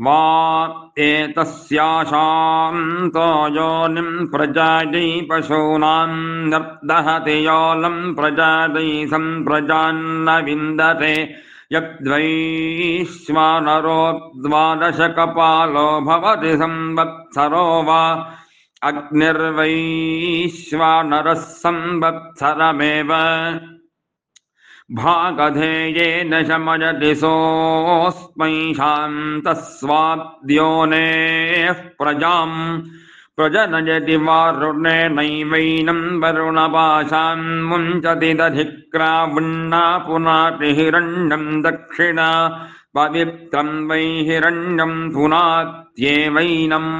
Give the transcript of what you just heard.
वा एतस्याशाम् तो योनिम् प्रजायै पशूनाम् निर्दहति योलम् प्रजायै सम्प्रजान्न विन्दते यद्वैश्वानरो द्वादशकपालो भवति संवत्सरो वा। अग्निर्वैश्वानरः संवत्सरमेव भागधेयेन शमयति सोऽस्मैषाम् तस्वाद्योनेः प्रजाम् प्रजनयति वारुणेनैवैनम् वरुणपाशान् मुञ्चति दधिक्रावृण्णा पुनाति हिरण्यम् दक्षिणा पवित्रम् वै हिरण्यम् पुनात्येवैनम्